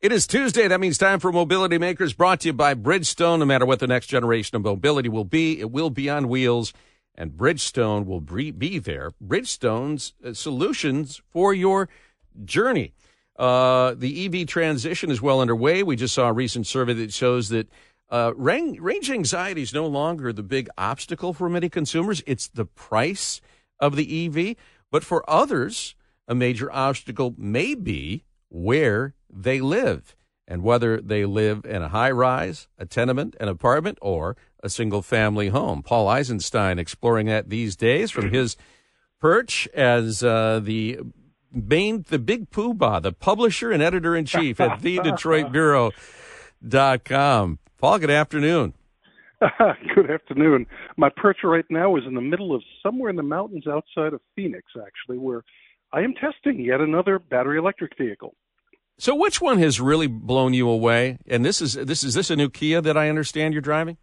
It is Tuesday. That means time for Mobility Makers brought to you by Bridgestone. No matter what the next generation of mobility will be, it will be on wheels and Bridgestone will be there. Bridgestone's uh, solutions for your journey. Uh, the EV transition is well underway. We just saw a recent survey that shows that uh, range, range anxiety is no longer the big obstacle for many consumers. It's the price of the EV. But for others, a major obstacle may be where they live and whether they live in a high rise, a tenement, an apartment, or a single family home. Paul Eisenstein exploring that these days from his perch as uh, the main, the big poobah, the publisher and editor in chief at the Detroit Bureau.com. Paul, good afternoon. good afternoon. My perch right now is in the middle of somewhere in the mountains outside of Phoenix, actually, where I am testing yet another battery electric vehicle. So which one has really blown you away? And this is this is this a new Kia that I understand you're driving?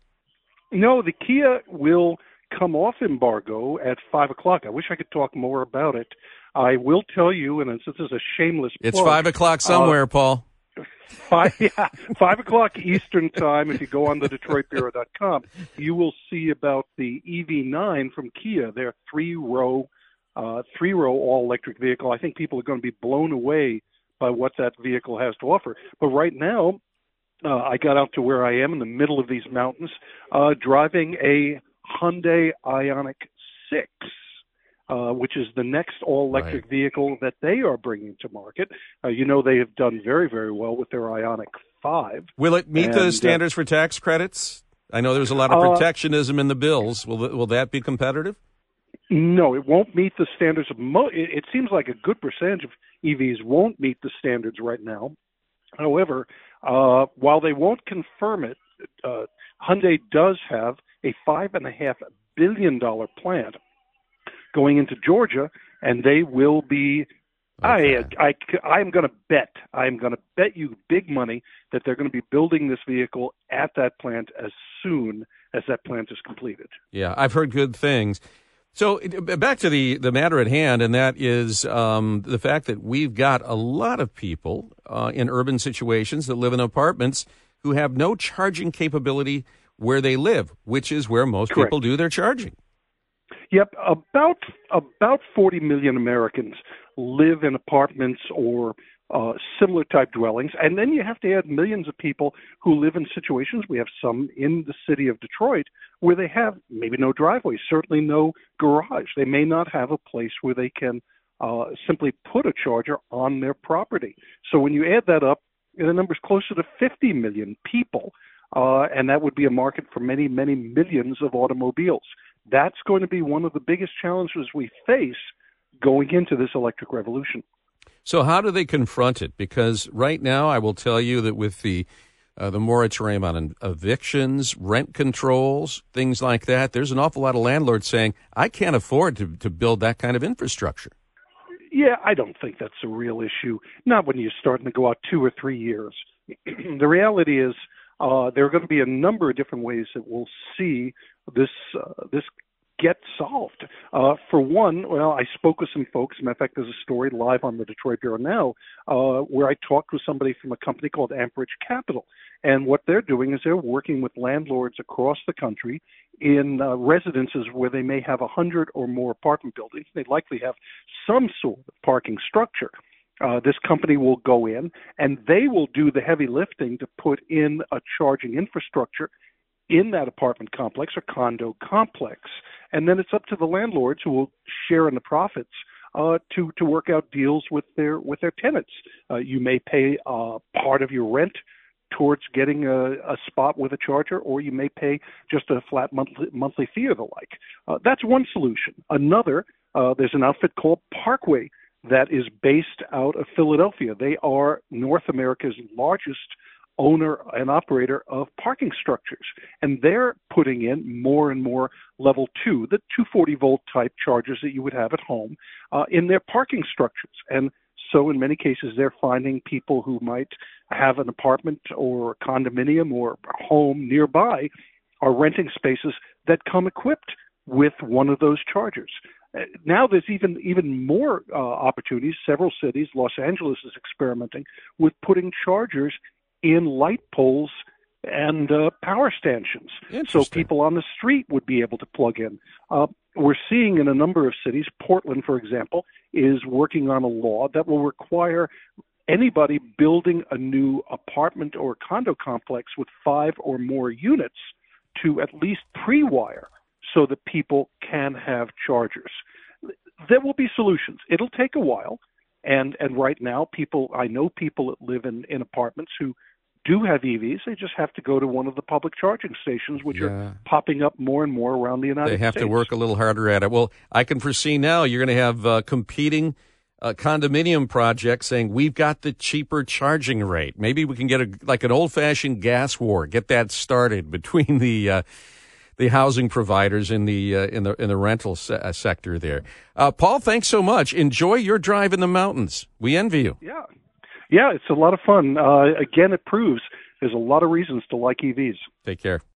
No, the Kia will come off embargo at five o'clock. I wish I could talk more about it. I will tell you, and this is a shameless. It's plug, five o'clock somewhere, uh, Paul. Five, yeah, five o'clock Eastern time. If you go on the DetroitBureau.com, you will see about the EV9 from Kia. Their three row, uh, three row all electric vehicle. I think people are going to be blown away by what that vehicle has to offer. But right now, uh, I got out to where I am in the middle of these mountains, uh, driving a Hyundai Ioniq 6. Uh, which is the next all electric right. vehicle that they are bringing to market. Uh, you know, they have done very, very well with their Ioniq 5. Will it meet and, the uh, standards for tax credits? I know there's a lot of uh, protectionism in the bills. Will, will that be competitive? No, it won't meet the standards of. Mo- it, it seems like a good percentage of EVs won't meet the standards right now. However, uh, while they won't confirm it, uh, Hyundai does have a five and a half billion dollar plant going into Georgia, and they will be. Okay. I I I'm going to bet I'm going to bet you big money that they're going to be building this vehicle at that plant as soon as that plant is completed. Yeah, I've heard good things. So back to the, the matter at hand, and that is um, the fact that we've got a lot of people uh, in urban situations that live in apartments who have no charging capability where they live, which is where most Correct. people do their charging. Yep, about about 40 million Americans live in apartments or uh, similar type dwellings. And then you have to add millions of people who live in situations. We have some in the city of Detroit where they have maybe no driveway, certainly no garage. They may not have a place where they can uh, simply put a charger on their property. So when you add that up, the number's closer to 50 million people. Uh, and that would be a market for many, many millions of automobiles. That's going to be one of the biggest challenges we face going into this electric revolution. So how do they confront it? Because right now, I will tell you that with the uh, the moratorium on evictions, rent controls, things like that, there's an awful lot of landlords saying, I can't afford to, to build that kind of infrastructure. Yeah, I don't think that's a real issue. Not when you're starting to go out two or three years. the reality is, uh, there are going to be a number of different ways that we'll see this uh, this get solved. Uh, for one, well, I spoke with some folks. of fact, there's a story live on the Detroit Bureau now uh, where I talked with somebody from a company called Amperage Capital. And what they're doing is they're working with landlords across the country in uh, residences where they may have a hundred or more apartment buildings. They likely have some sort of parking structure. Uh, this company will go in and they will do the heavy lifting to put in a charging infrastructure in that apartment complex or condo complex. And then it's up to the landlords who will share in the profits uh, to to work out deals with their with their tenants. Uh, you may pay uh, part of your rent towards getting a, a spot with a charger, or you may pay just a flat monthly monthly fee or the like. Uh, that's one solution. Another, uh, there's an outfit called Parkway that is based out of Philadelphia. They are North America's largest owner and operator of parking structures. And they're putting in more and more level two, the 240 volt type chargers that you would have at home, uh, in their parking structures. And so in many cases, they're finding people who might have an apartment or condominium or home nearby are renting spaces that come equipped with one of those chargers. Uh, now there's even even more uh, opportunities. Several cities, Los Angeles is experimenting with putting chargers in light poles and uh, power stanchions, so people on the street would be able to plug in. Uh, we're seeing in a number of cities, Portland, for example, is working on a law that will require anybody building a new apartment or condo complex with five or more units to at least pre-wire so that people can have chargers. There will be solutions. It'll take a while. And and right now people I know people that live in, in apartments who do have EVs, they just have to go to one of the public charging stations, which yeah. are popping up more and more around the United States. They have States. to work a little harder at it. Well, I can foresee now you're going to have uh, competing uh, condominium projects saying we've got the cheaper charging rate. Maybe we can get a like an old fashioned gas war, get that started between the. Uh, the housing providers in the uh, in the in the rental se- uh, sector there. Uh, Paul, thanks so much. Enjoy your drive in the mountains. We envy you. Yeah, yeah, it's a lot of fun. Uh, again, it proves there's a lot of reasons to like EVs. Take care.